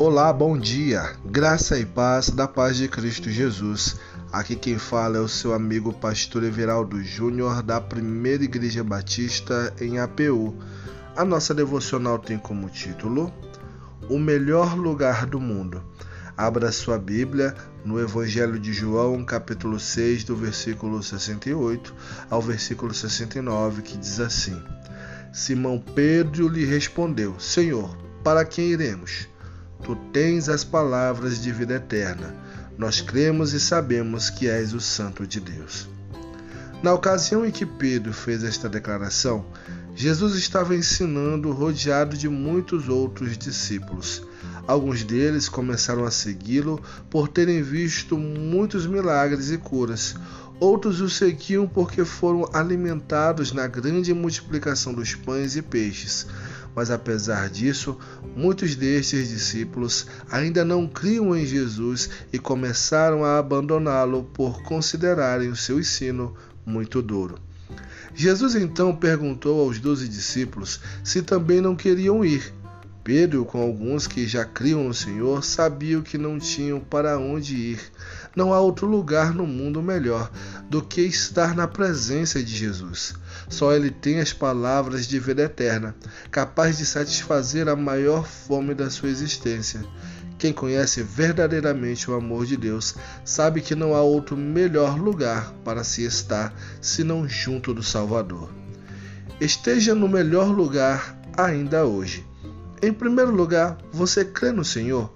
Olá, bom dia. Graça e paz da paz de Cristo Jesus. Aqui quem fala é o seu amigo pastor Everaldo Júnior da Primeira Igreja Batista em APU. A nossa devocional tem como título O melhor lugar do mundo. Abra sua Bíblia no Evangelho de João, capítulo 6, do versículo 68 ao versículo 69, que diz assim: Simão Pedro lhe respondeu: Senhor, para quem iremos? Tu tens as palavras de vida eterna. Nós cremos e sabemos que és o Santo de Deus. Na ocasião em que Pedro fez esta declaração, Jesus estava ensinando rodeado de muitos outros discípulos. Alguns deles começaram a segui-lo por terem visto muitos milagres e curas. Outros o seguiam porque foram alimentados na grande multiplicação dos pães e peixes. Mas apesar disso, muitos destes discípulos ainda não criam em Jesus e começaram a abandoná-lo por considerarem o seu ensino muito duro. Jesus então perguntou aos doze discípulos se também não queriam ir. Pedro, com alguns que já criam no Senhor, sabiam que não tinham para onde ir. Não há outro lugar no mundo melhor do que estar na presença de Jesus. Só Ele tem as palavras de vida eterna, capaz de satisfazer a maior fome da sua existência. Quem conhece verdadeiramente o amor de Deus sabe que não há outro melhor lugar para se estar senão junto do Salvador. Esteja no melhor lugar ainda hoje. Em primeiro lugar, você crê no Senhor?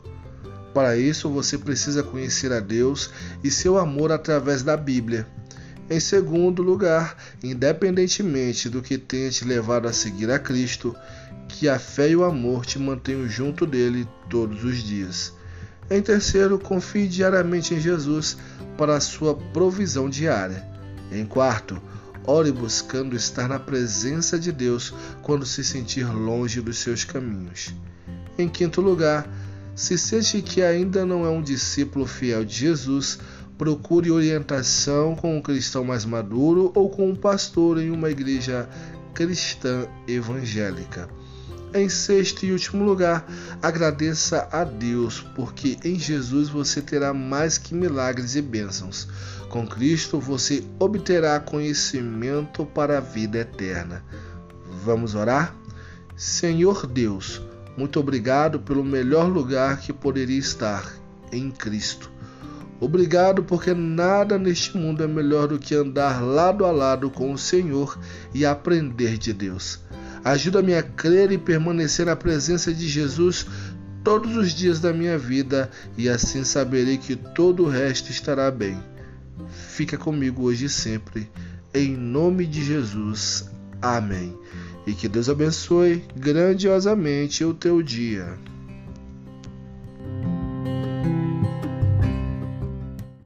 Para isso, você precisa conhecer a Deus e seu amor através da Bíblia. Em segundo lugar, independentemente do que tenha te levado a seguir a Cristo, que a fé e o amor te mantenham junto dele todos os dias. Em terceiro, confie diariamente em Jesus para a sua provisão diária. Em quarto, Ore buscando estar na presença de Deus quando se sentir longe dos seus caminhos. Em quinto lugar, se sente que ainda não é um discípulo fiel de Jesus, procure orientação com um cristão mais maduro ou com um pastor em uma igreja cristã evangélica. Em sexto e último lugar, agradeça a Deus, porque em Jesus você terá mais que milagres e bênçãos. Com Cristo você obterá conhecimento para a vida eterna. Vamos orar? Senhor Deus, muito obrigado pelo melhor lugar que poderia estar, em Cristo. Obrigado porque nada neste mundo é melhor do que andar lado a lado com o Senhor e aprender de Deus. Ajuda-me a crer e permanecer na presença de Jesus todos os dias da minha vida e assim saberei que todo o resto estará bem. Fica comigo hoje e sempre, em nome de Jesus. Amém. E que Deus abençoe grandiosamente o teu dia.